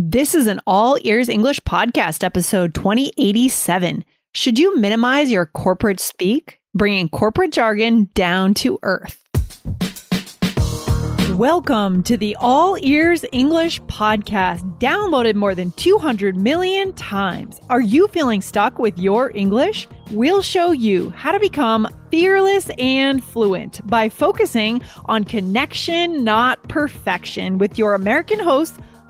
This is an all ears English podcast, episode 2087. Should you minimize your corporate speak, bringing corporate jargon down to earth? Welcome to the All Ears English podcast, downloaded more than 200 million times. Are you feeling stuck with your English? We'll show you how to become fearless and fluent by focusing on connection, not perfection, with your American host,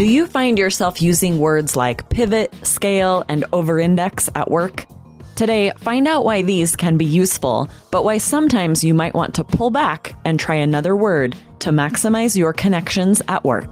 Do you find yourself using words like pivot, scale, and overindex at work? Today, find out why these can be useful, but why sometimes you might want to pull back and try another word to maximize your connections at work.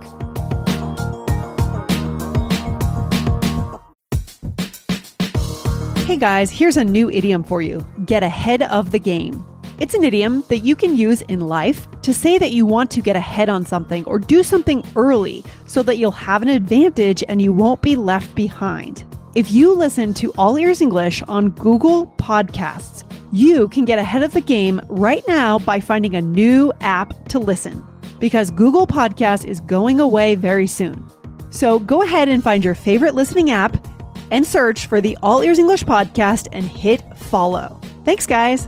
Hey guys, here's a new idiom for you get ahead of the game. It's an idiom that you can use in life to say that you want to get ahead on something or do something early so that you'll have an advantage and you won't be left behind. If you listen to All Ears English on Google Podcasts, you can get ahead of the game right now by finding a new app to listen because Google Podcast is going away very soon. So go ahead and find your favorite listening app and search for the All Ears English podcast and hit follow. Thanks, guys.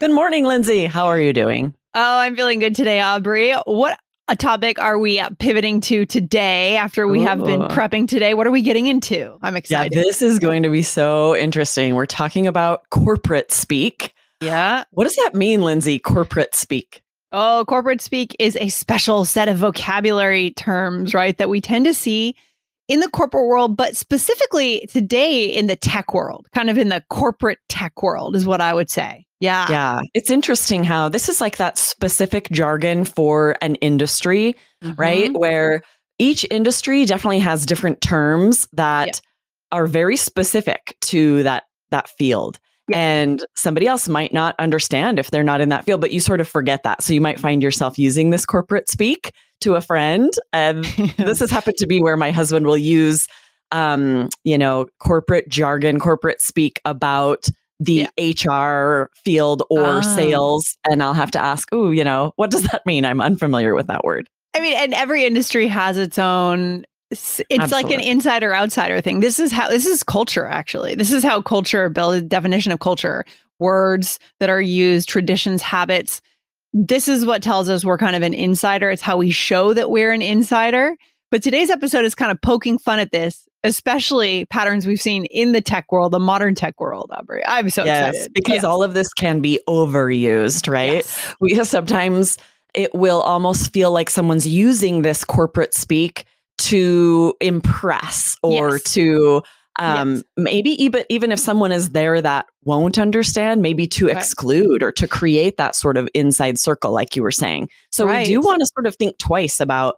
Good morning, Lindsay. How are you doing? Oh, I'm feeling good today, Aubrey. What a topic are we uh, pivoting to today after we Ooh. have been prepping today? What are we getting into? I'm excited. Yeah, this is going to be so interesting. We're talking about corporate speak. Yeah. What does that mean, Lindsay? Corporate speak. Oh, corporate speak is a special set of vocabulary terms, right? That we tend to see in the corporate world, but specifically today in the tech world, kind of in the corporate tech world, is what I would say. Yeah. Yeah. It's interesting how this is like that specific jargon for an industry, mm-hmm. right? Where each industry definitely has different terms that yeah. are very specific to that that field. And somebody else might not understand if they're not in that field, but you sort of forget that. So you might find yourself using this corporate speak to a friend. And this has happened to be where my husband will use, um, you know, corporate jargon, corporate speak about the yeah. HR field or oh. sales. And I'll have to ask, oh, you know, what does that mean? I'm unfamiliar with that word. I mean, and every industry has its own it's Absolutely. like an insider outsider thing. This is how this is culture actually. This is how culture build definition of culture, words that are used, traditions, habits. This is what tells us we're kind of an insider. It's how we show that we're an insider. But today's episode is kind of poking fun at this, especially patterns we've seen in the tech world, the modern tech world, Aubrey. I'm so yes, excited. Because yes. all of this can be overused, right? Yes. We sometimes it will almost feel like someone's using this corporate speak to impress or yes. to um yes. maybe even even if someone is there that won't understand maybe to right. exclude or to create that sort of inside circle like you were saying so right. we do want to sort of think twice about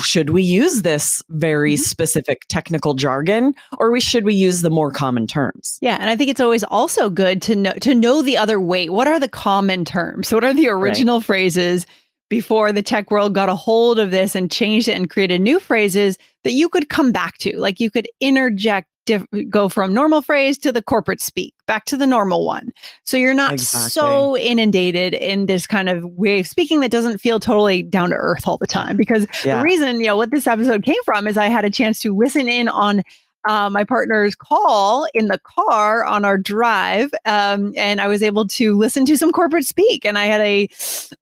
should we use this very mm-hmm. specific technical jargon or we should we use the more common terms yeah and i think it's always also good to know to know the other way what are the common terms what are the original right. phrases before the tech world got a hold of this and changed it and created new phrases that you could come back to. Like you could interject, diff- go from normal phrase to the corporate speak, back to the normal one. So you're not exactly. so inundated in this kind of way of speaking that doesn't feel totally down to earth all the time. Because yeah. the reason, you know, what this episode came from is I had a chance to listen in on uh, my partner's call in the car on our drive, um, and I was able to listen to some corporate speak, and I had a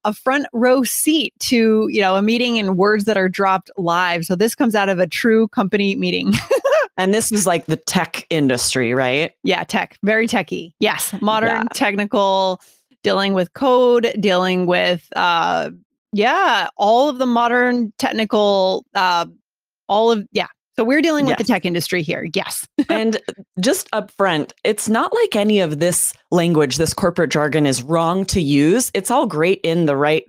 a front row seat to you know a meeting and words that are dropped live. So this comes out of a true company meeting. and this is like the tech industry, right? Yeah, tech, very techy. Yes, modern, yeah. technical, dealing with code, dealing with uh, yeah, all of the modern technical, uh, all of yeah, so we're dealing with yes. the tech industry here. Yes. and just upfront, it's not like any of this language, this corporate jargon is wrong to use. It's all great in the right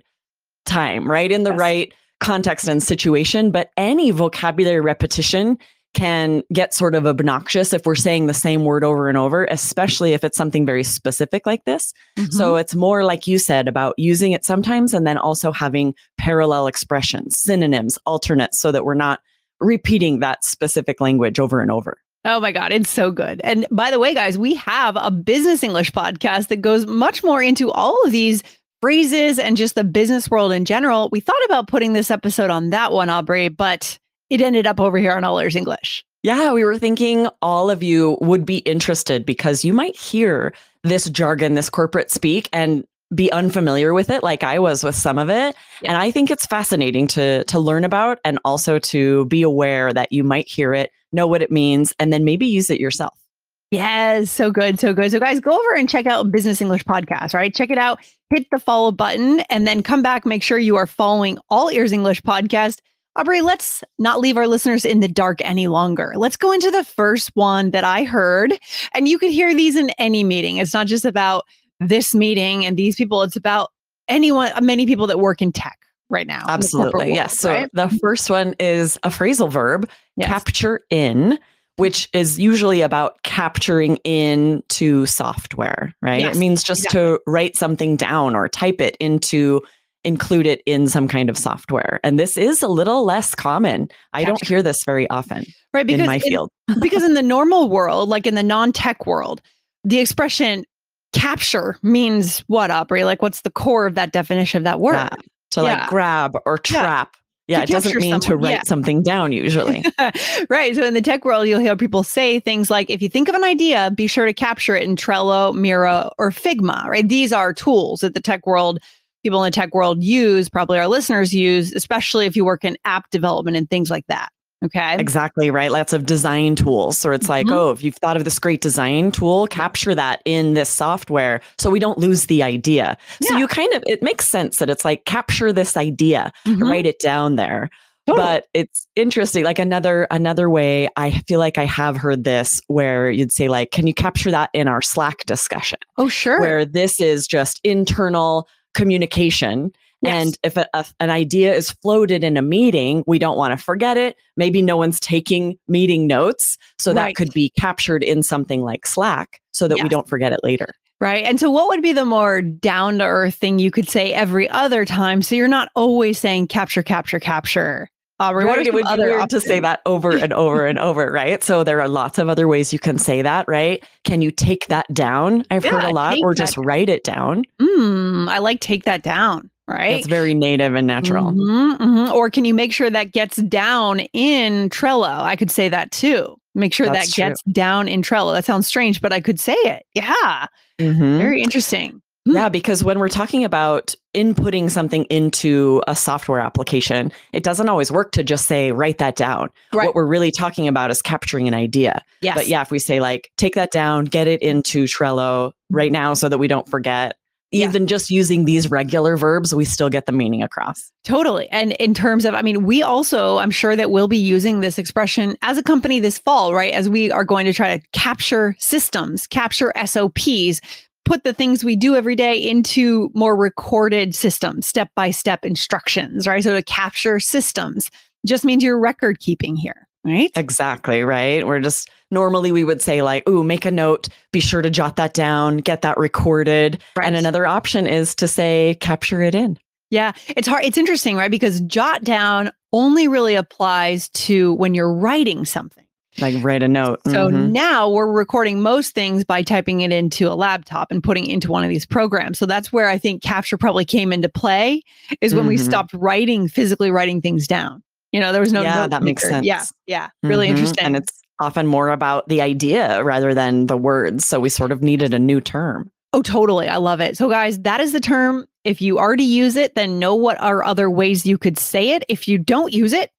time, right? In the Yes. right context and situation. But any vocabulary repetition can get sort of obnoxious if we're saying the same word over and over, especially if it's something very specific like this. Mm-hmm. So it's more like you said about using it sometimes and then also having parallel expressions, synonyms, alternates, so that we're not repeating that specific language over and over. Oh my God, it's so good. And by the way, guys, we have a business English podcast that goes much more into all of these phrases and just the business world in general. We thought about putting this episode on that one, Aubrey, but it ended up over here on All Ears English. Yeah, we were thinking all of you would be interested because you might hear this jargon, this corporate speak, and be unfamiliar with it like I was with some of it. And I think it's fascinating to to learn about and also to be aware that you might hear it, know what it means, and then maybe use it yourself. Yes, so good, so good. So, guys, go over and check out Business English Podcast, right? Check it out, hit the follow button, and then come back. Make sure you are following All Ears English Podcast. Aubrey, let's not leave our listeners in the dark any longer. Let's go into the first one that I heard. And you could hear these in any meeting. It's not just about this meeting and these people, it's about anyone, many people that work in tech right now. in the corporate Absolutely. world, Yes. So right? the first one is a phrasal verb, Yes. capture in, which is usually about capturing into software, right? Yes, it means just to write something down or type it into include it in some kind of software. And this is a little less common. I don't hear this very often right. Because in my in- field. because in the normal world, like in the non-tech world, the expression capture means what, Aubrey? Like what's the core of that definition of that word? Yeah. To Yeah. like grab or trap. Yeah, it doesn't mean to write yeah. something down usually. right. So in the tech world, you'll hear people say things like, if you think of an idea, be sure to capture it in Trello, Miro, or Figma, right? These are tools that the tech world, people in the tech world use, probably our listeners use, especially if you work in app development and things like that. Okay. Exactly right. Lots of design tools. So it's like, Mhm. oh, if you've thought of this great design tool, capture that in this software so we don't lose the idea. So you kind of, it makes sense that it's like capture this idea, Mhm. write it down there. Totally. But it's interesting. Like another another way, I feel like I have heard this where you'd say like, can you capture that in our Slack discussion? oh, sure. Where this is just internal communication. Yes. And if a, a- an idea is floated in a meeting, we don't want to forget it. Maybe no one's taking meeting notes. So Right. that could be captured in something like Slack so that we don't forget it later. Right. And so, what would be the more down to earth thing you could say every other time? So you're not always saying capture, capture, capture. Aubrey, what are Right? It some would be weird to say that over and over and over, right? So there are lots of other ways you can say that, right? Can you take that down? I've heard a lot, or just write it down. Mm, I like take that down. Right. That's very native and natural. Mhm, mhm. Or can you make sure that gets down in Trello? I could say that too. Make sure That's that true. gets down in Trello. That sounds strange, but I could say it. Yeah. Mhm. Very interesting. Hmm. Yeah, because when we're talking about inputting something into a software application, it doesn't always work to just say, write that down. Right. What we're really talking about is capturing an idea. Yes. But yeah, if we say, like, take that down, get it into Trello right now so that we don't forget, Yeah. even just using these regular verbs, we still get the meaning across. Totally. And in terms of, I mean, we also, I'm sure that we'll be using this expression as a company this fall, right? As we are going to try to capture systems, capture SOPs, put the things we do every day into more recorded systems, step by step instructions, right? So to capture systems just means you're record keeping here, right? Exactly, right? We're just normally we would say, like, ooh, make a note, be sure to jot that down, get that recorded. Right. And another option is to say, capture it in. Yeah, it's hard. It's interesting, right? Because jot down only really applies to when you're writing something. Like, write a note. So Mhm. now we're recording most things by typing it into a laptop and putting it into one of these programs. So that's where I think capture probably came into play is when we Mhm. stopped writing, physically writing things down. You know, there was no Yeah, that makes sense. Yeah, yeah, really Mhm. interesting. And it's often more about the idea rather than the words. So we sort of needed a new term. Oh, totally. I love it. So, guys, that is the term. If you already use it, then know what are other ways you could say it. If you don't use it,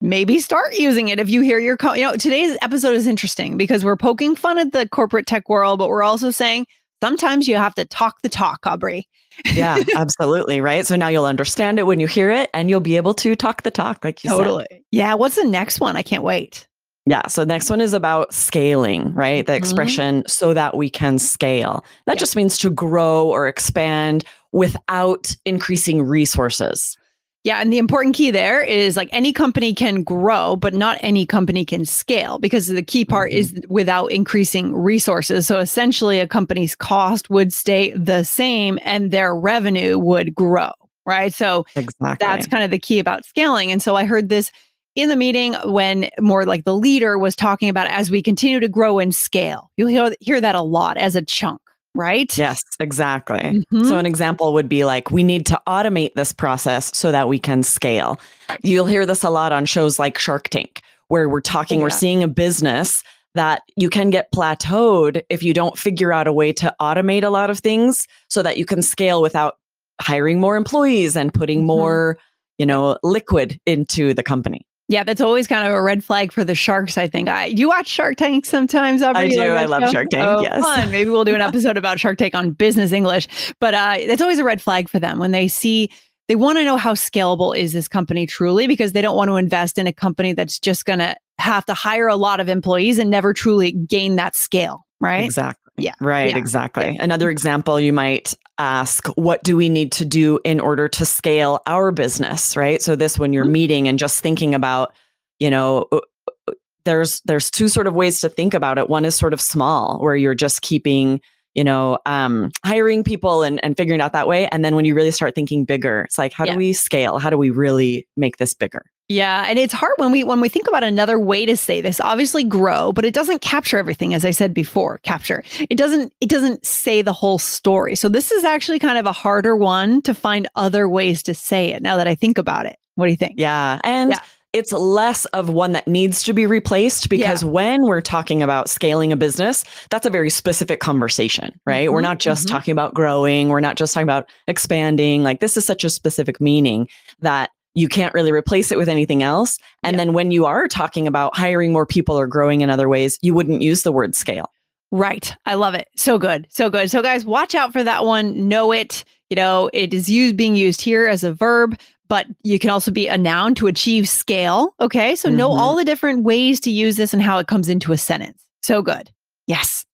maybe start using it. If you hear your, co- you know, today's episode is interesting because we're poking fun at the corporate tech world, but we're also saying sometimes you have to talk the talk, Aubrey. Yeah, absolutely. Right. So now you'll understand it when you hear it and you'll be able to talk the talk, like you said. Totally. Yeah. What's the next one? I can't wait. Yeah. So next one is about scaling, right? The Mhm. expression so that we can scale. That Yeah. just means to grow or expand without increasing resources. Yeah. And the important key there is like any company can grow, but not any company can scale because the key part mm-hmm. is without increasing resources. So essentially, a company's cost would stay the same and their revenue would grow. Right. So exactly. that's kind of the key about scaling. And so I heard this in the meeting when more like the leader was talking about as we continue to grow and scale. You'll hear, hear that a lot as a chunk right? Yes, exactly. Mm-hmm. So, an example would be like, we need to automate this process so that we can scale. You'll hear this a lot on shows like Shark Tank, where we're talking, yeah. we're seeing a business that you can get plateaued if you don't figure out a way to automate a lot of things so that you can scale without hiring more employees and putting mm-hmm. more, you know, liquid into the company. Yeah, that's always kind of a red flag for the sharks. I think. I you watch Shark Tank sometimes. Aubrey? I do. Like I love show? Shark Tank. Oh, yes. Fun. Maybe we'll do an episode about Shark Tank on business English. But uh, it's always a red flag for them when they see they want to know how scalable is this company truly because they don't want to invest in a company that's just going to have to hire a lot of employees and never truly gain that scale. Right. Exactly. Yeah. Right. Yeah. Exactly. Yeah. Another example you might ask what do we need to do in order to scale our business right? So this when you're mm-hmm. meeting and just thinking about you know uh, uh, there's there's two sort of ways to think about it. One is sort of small where you're just keeping you know um, hiring people and, and figuring out that way. And then when you really start thinking bigger it's like how yeah. do we scale? How do we really make this bigger yeah, and it's hard when we when we think about another way to say this. Obviously grow, but it doesn't capture everything as I said before, capture. It doesn't it doesn't say the whole story. So this is actually kind of a harder one to find other ways to say it now that I think about it. What do you think? Yeah. And yeah it's less of one that needs to be replaced because yeah. when we're talking about scaling a business, that's a very specific conversation, right? Mm-hmm, we're not just mm-hmm. talking about growing, we're not just talking about expanding. Like this is such a specific meaning that you can't really replace it with anything else. And yeah. then when you are talking about hiring more people or growing in other ways, you wouldn't use the word scale. Right. I love it. So good. So good. So guys, watch out for that one. Know it. You know, it is used being used here as a verb, but you can also be a noun to achieve scale. Okay. So mm-hmm. know all the different ways to use this and how it comes into a sentence. So good. Yes.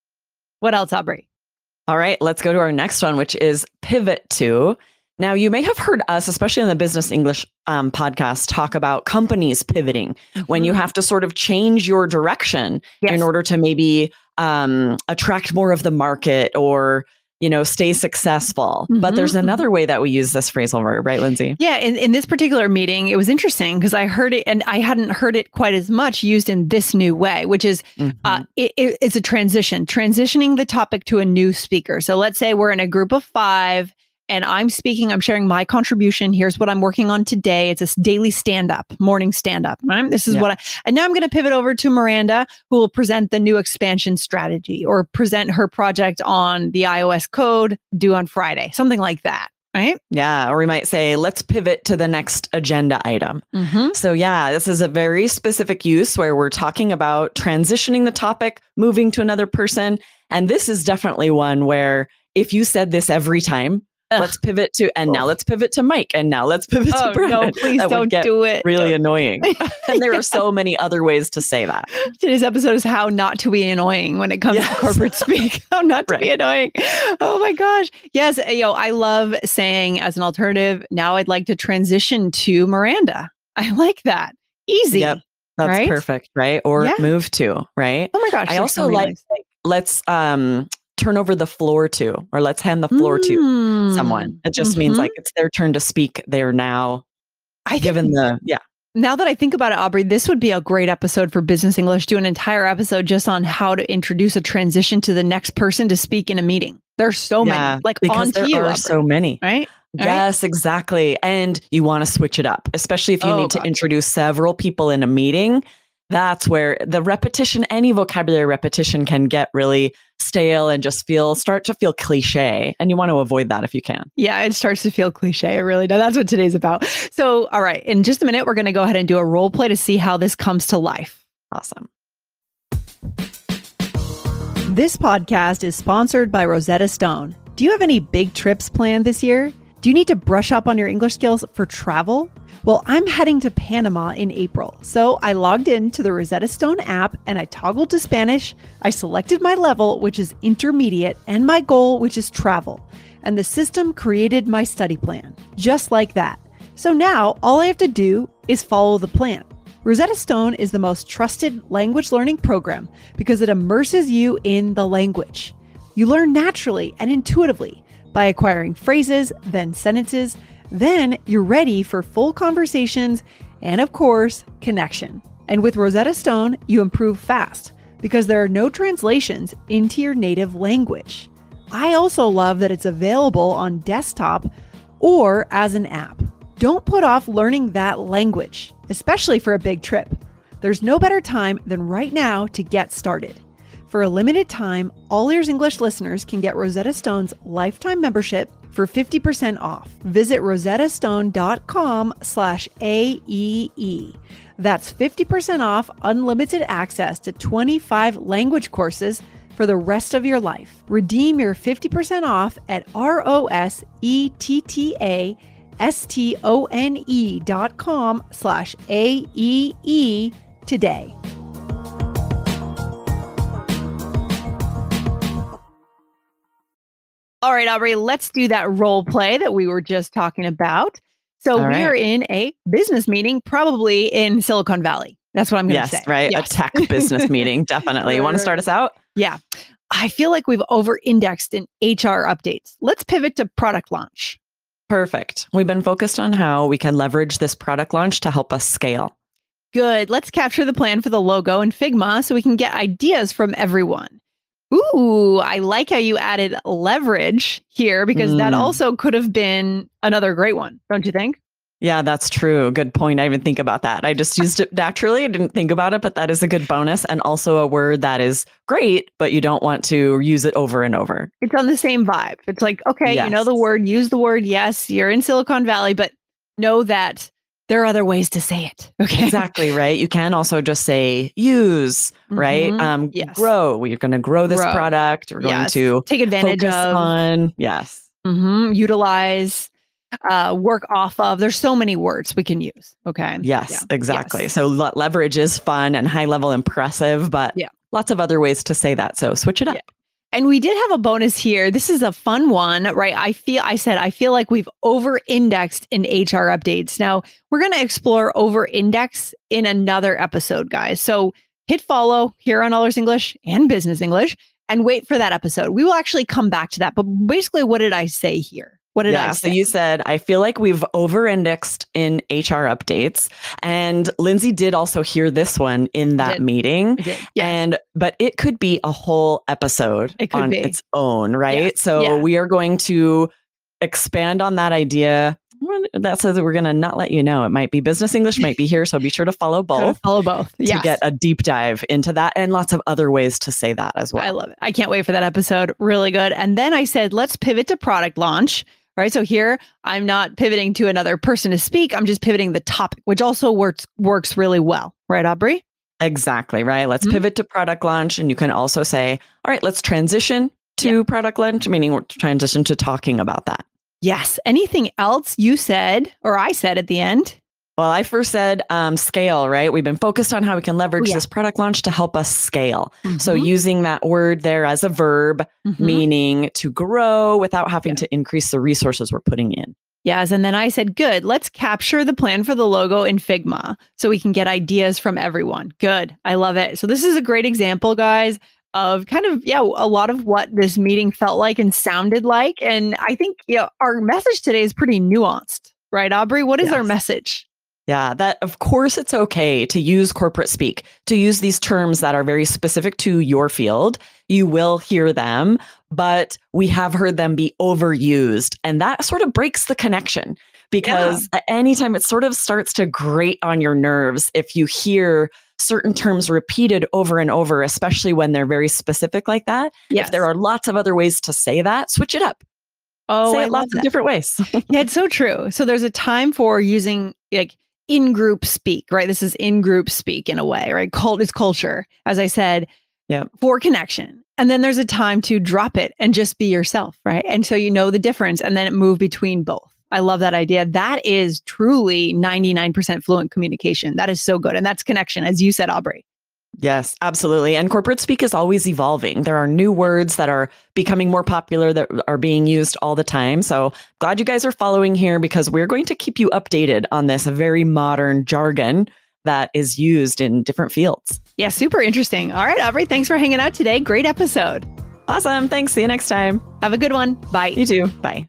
What else, Aubrey? All right, let's go to our next one, which is pivot to. Now, you may have heard us, especially in the Business English um, podcast, talk about companies pivoting when you mm-hmm. have to sort of change your direction yes. in order to maybe um, attract more of the market or you know, stay successful. Mm-hmm. But there's mm-hmm. another way that we use this phrasal verb, right, Lindsay? Yeah. In, in this particular meeting, it was interesting because I heard it and I hadn't heard it quite as much used in this new way, which is uh, mm-hmm. uh, it, it's a transition, transitioning the topic to a new speaker. So let's say we're in a group of five and I'm speaking, I'm sharing my contribution. Here's what I'm working on today. It's a daily stand up, morning stand up. Right? This is yeah. what I, and now I'm going to pivot over to Miranda, who will present the new expansion strategy or present her project on the iOS code due on Friday, something like that. Right. Yeah. Or we might say, let's pivot to the next agenda item. Mm-hmm. So, yeah, this is a very specific use where we're talking about transitioning the topic, moving to another person. And this is definitely one where if you said this every time, Ugh. Let's pivot to, and now let's pivot to Mike, and now let's pivot oh, to Brandon. No, please that don't do it. Really annoying. and there are so many other ways to say that. Today's episode is how not to be annoying when it comes yes. to corporate speak. how not to right. be annoying. Oh my gosh. Yes, yo, I love saying as an alternative. Now I'd like to transition to Miranda. I like that. Easy. Yep. That's right? perfect, right? Or yeah. move to, right? Oh my gosh. I also so like, like let's um turn over the floor to, or let's hand the floor mm. to someone. It just mm-hmm. means like it's their turn to speak. They're now I given the, yeah. Now that I think about it, Aubrey, this would be a great episode for Business English. Do an entire episode just on how to introduce a transition to the next person to speak in a meeting. There's so yeah, many, like because there you, are Aubrey, so many, right? Yes, right? exactly. And you want to switch it up, especially if you oh, need to introduce several people in a meeting that's where the repetition, any vocabulary repetition can get really stale and just feel start to feel cliche. And you want to avoid that if you can. Yeah, it starts to feel cliche. It really does. That's what today's about. So, all right, in just a minute, we're going to go ahead and do a role play to see how this comes to life. Awesome. This podcast is sponsored by Rosetta Stone. Do you have any big trips planned this year? Do you need to brush up on your English skills for travel? Well, I'm heading to Panama in April. So I logged in to the Rosetta Stone app and I toggled to Spanish. I selected my level, which is intermediate, and my goal, which is travel. and the system created my study plan, just like that. So now all I have to do is follow the plan. Rosetta Stone is the most trusted language learning program because it immerses you in the language. You learn naturally and intuitively by acquiring phrases, then sentences, then you're ready for full conversations and, of course, connection. And with Rosetta Stone, you improve fast because there are no translations into your native language. I also love that it's available on desktop or as an app. Don't put off learning that language, especially for a big trip. There's no better time than right now to get started. For a limited time, All Ears English listeners can get Rosetta Stone's lifetime membership for 50% off. Visit rosettastone.com slash AEE. That's 50% off unlimited access to 25 language courses for the rest of your life. Redeem your 50% off at R-O-S-E-T-T-A-S-T-O-N-E dot com slash A-E-E today. All right, Aubrey, let's do that role play that we were just talking about. So All we right. are in a business meeting, probably in Silicon Valley. That's what I'm going to Yes, say. right. Yes. A tech business meeting. Definitely. You want to start us out? Yeah. I feel like we've over indexed in HR updates. Let's pivot to product launch. Perfect. We've been focused on how we can leverage this product launch to help us scale. Good. Let's capture the plan for the logo in Figma so we can get ideas from everyone. Ooh, I like how you added leverage here because that Mm. also could have been another great one, don't you think? Yeah, that's true. Good point. I didn't think about that. I just used it naturally. I didn't think about it, but that is a good bonus and also a word that is great, but you don't want to use it over and over. It's on the same vibe. It's like, okay, you know the word, use the word. Yes, you're in Silicon Valley, but know that there are other ways to say it. Okay. Exactly, right? You can also just say use, right? Mhm. Um Yes. grow. We're going to grow this Grow. product. We're going Yes. to Take advantage focus of, on yes. Mm-hmm. utilize, uh, work off of. There's so many words we can use. Okay. Yes, Yeah. exactly. Yes. So le- leverage is fun and high level impressive, but Yeah. lots of other ways to say that. So switch it up. Yeah. And we did have a bonus here. This is a fun one, right? I feel, I said, I feel like we've over indexed in HR updates. Now we're going to explore over index in another episode, guys. So hit follow here on All Ears English and Business English and wait for that episode. We will actually come back to that. But basically, what did I say here? What did I yeah. So you said, I feel like we've over indexed in HR updates. And Lindsay did also hear this one in that meeting. Yeah. And but it could be a whole episode It on be. its own, right? Yes. So Yeah. we are going to expand on that idea. That says that we're going to not let you know. It might be business English, might be here. So be sure to follow both follow both. to Yes. get a deep dive into that and lots of other ways to say that as well. I love it. I can't wait for that episode. Really good. And then I said, let's pivot to product launch. Right. So here I'm not pivoting to another person to speak. I'm just pivoting the topic, which also works works really well. Right, Aubrey? Exactly, right? Let's Mhm. pivot to product launch. And you can also say, all right, let's transition to product launch, meaning we're transition to talking about that. Yes. Anything else you said or I said at the end? Well, I first said um, scale, right? We've been focused on how we can leverage Oh, yeah. this product launch to help us scale. So Mhm, using that word there as a verb, mhm. meaning to grow without having Yeah. to increase the resources we're putting in. Yes. And then I said, good, let's capture the plan for the logo in Figma so we can get ideas from everyone. Good. I love it. So this is a great example, guys, of kind of, yeah, a lot of what this meeting felt like and sounded like. And I think, you know, our message today is pretty nuanced, right, Aubrey? What is our message? Yeah, that of course it's okay to use corporate speak, to use these terms that are very specific to your field. You will hear them, but we have heard them be overused. And that sort of breaks the connection because at any time it sort of starts to grate on your nerves if you hear certain terms repeated over and over, especially when they're very specific like that. Yes. If there are lots of other ways to say that, switch it up. oh, say I it lots that. of different ways. Yeah, it's so true. So there's a time for using like in group speak, right? This is in group speak in a way, right? Cult is culture, as I said, Yeah. for connection. And then there's a time to drop it and just be yourself, right? And so you know the difference and then it move between both. I love that idea. That is truly 99% fluent communication. That is so good. And that's connection, as you said, Aubrey. Yes, absolutely. And corporate speak is always evolving. There are new words that are becoming more popular that are being used all the time. So glad you guys are following here because we're going to keep you updated on this very modern jargon that is used in different fields. Yeah, super interesting. All right, Aubrey, thanks for hanging out today. Great episode. Awesome. Thanks. See you next time. Have a good one. Bye. You too. Bye.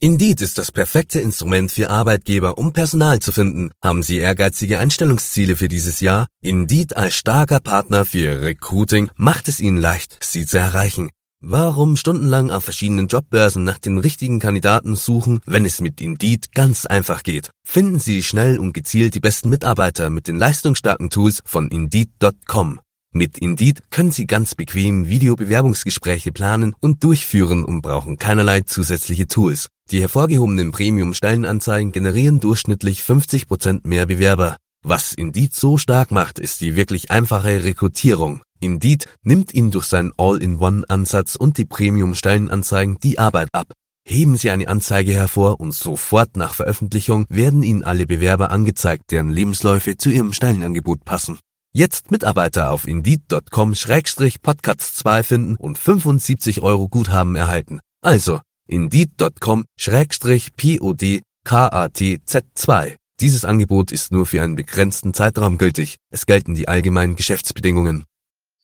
Indeed ist das perfekte Instrument für Arbeitgeber, um Personal zu finden. Haben Sie ehrgeizige Einstellungsziele für dieses Jahr? Indeed als starker Partner für Recruiting macht es Ihnen leicht, sie zu erreichen. Warum stundenlang auf verschiedenen Jobbörsen nach den richtigen Kandidaten suchen, wenn es mit Indeed ganz einfach geht? Finden Sie schnell und gezielt die besten Mitarbeiter mit den leistungsstarken Tools von Indeed.com. Mit Indeed können Sie ganz bequem Videobewerbungsgespräche planen und durchführen und brauchen keinerlei zusätzliche Tools. Die hervorgehobenen Premium-Stellenanzeigen generieren durchschnittlich 50% mehr Bewerber. Was Indeed so stark macht, ist die wirklich einfache Rekrutierung. Indeed nimmt Ihnen durch seinen All-in-One-Ansatz und die Premium-Stellenanzeigen die Arbeit ab. Heben Sie eine Anzeige hervor und sofort nach Veröffentlichung werden Ihnen alle Bewerber angezeigt, deren Lebensläufe zu Ihrem Stellenangebot passen. Jetzt Mitarbeiter auf Indeed.com-Podcast 2 finden und 75 Euro Guthaben erhalten. Also Indeed.com-PODKATZ2. Dieses Angebot ist nur für einen begrenzten Zeitraum gültig. Es gelten die allgemeinen Geschäftsbedingungen.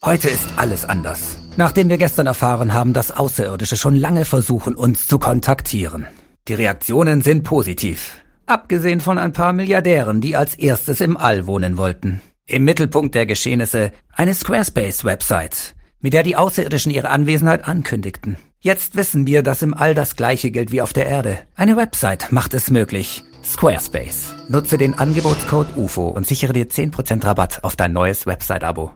Heute ist alles anders. Nachdem wir gestern erfahren haben, dass Außerirdische schon lange versuchen, uns zu kontaktieren. Die Reaktionen sind positiv. Abgesehen von ein paar Milliardären, die als erstes im All wohnen wollten. Im Mittelpunkt der Geschehnisse eine Squarespace-Website, mit der die Außerirdischen ihre Anwesenheit ankündigten. Jetzt wissen wir, dass im All das gleiche gilt wie auf der Erde. Eine Website macht es möglich. Squarespace. Nutze den Angebotscode UFO und sichere dir 10% Rabatt auf dein neues Website-Abo.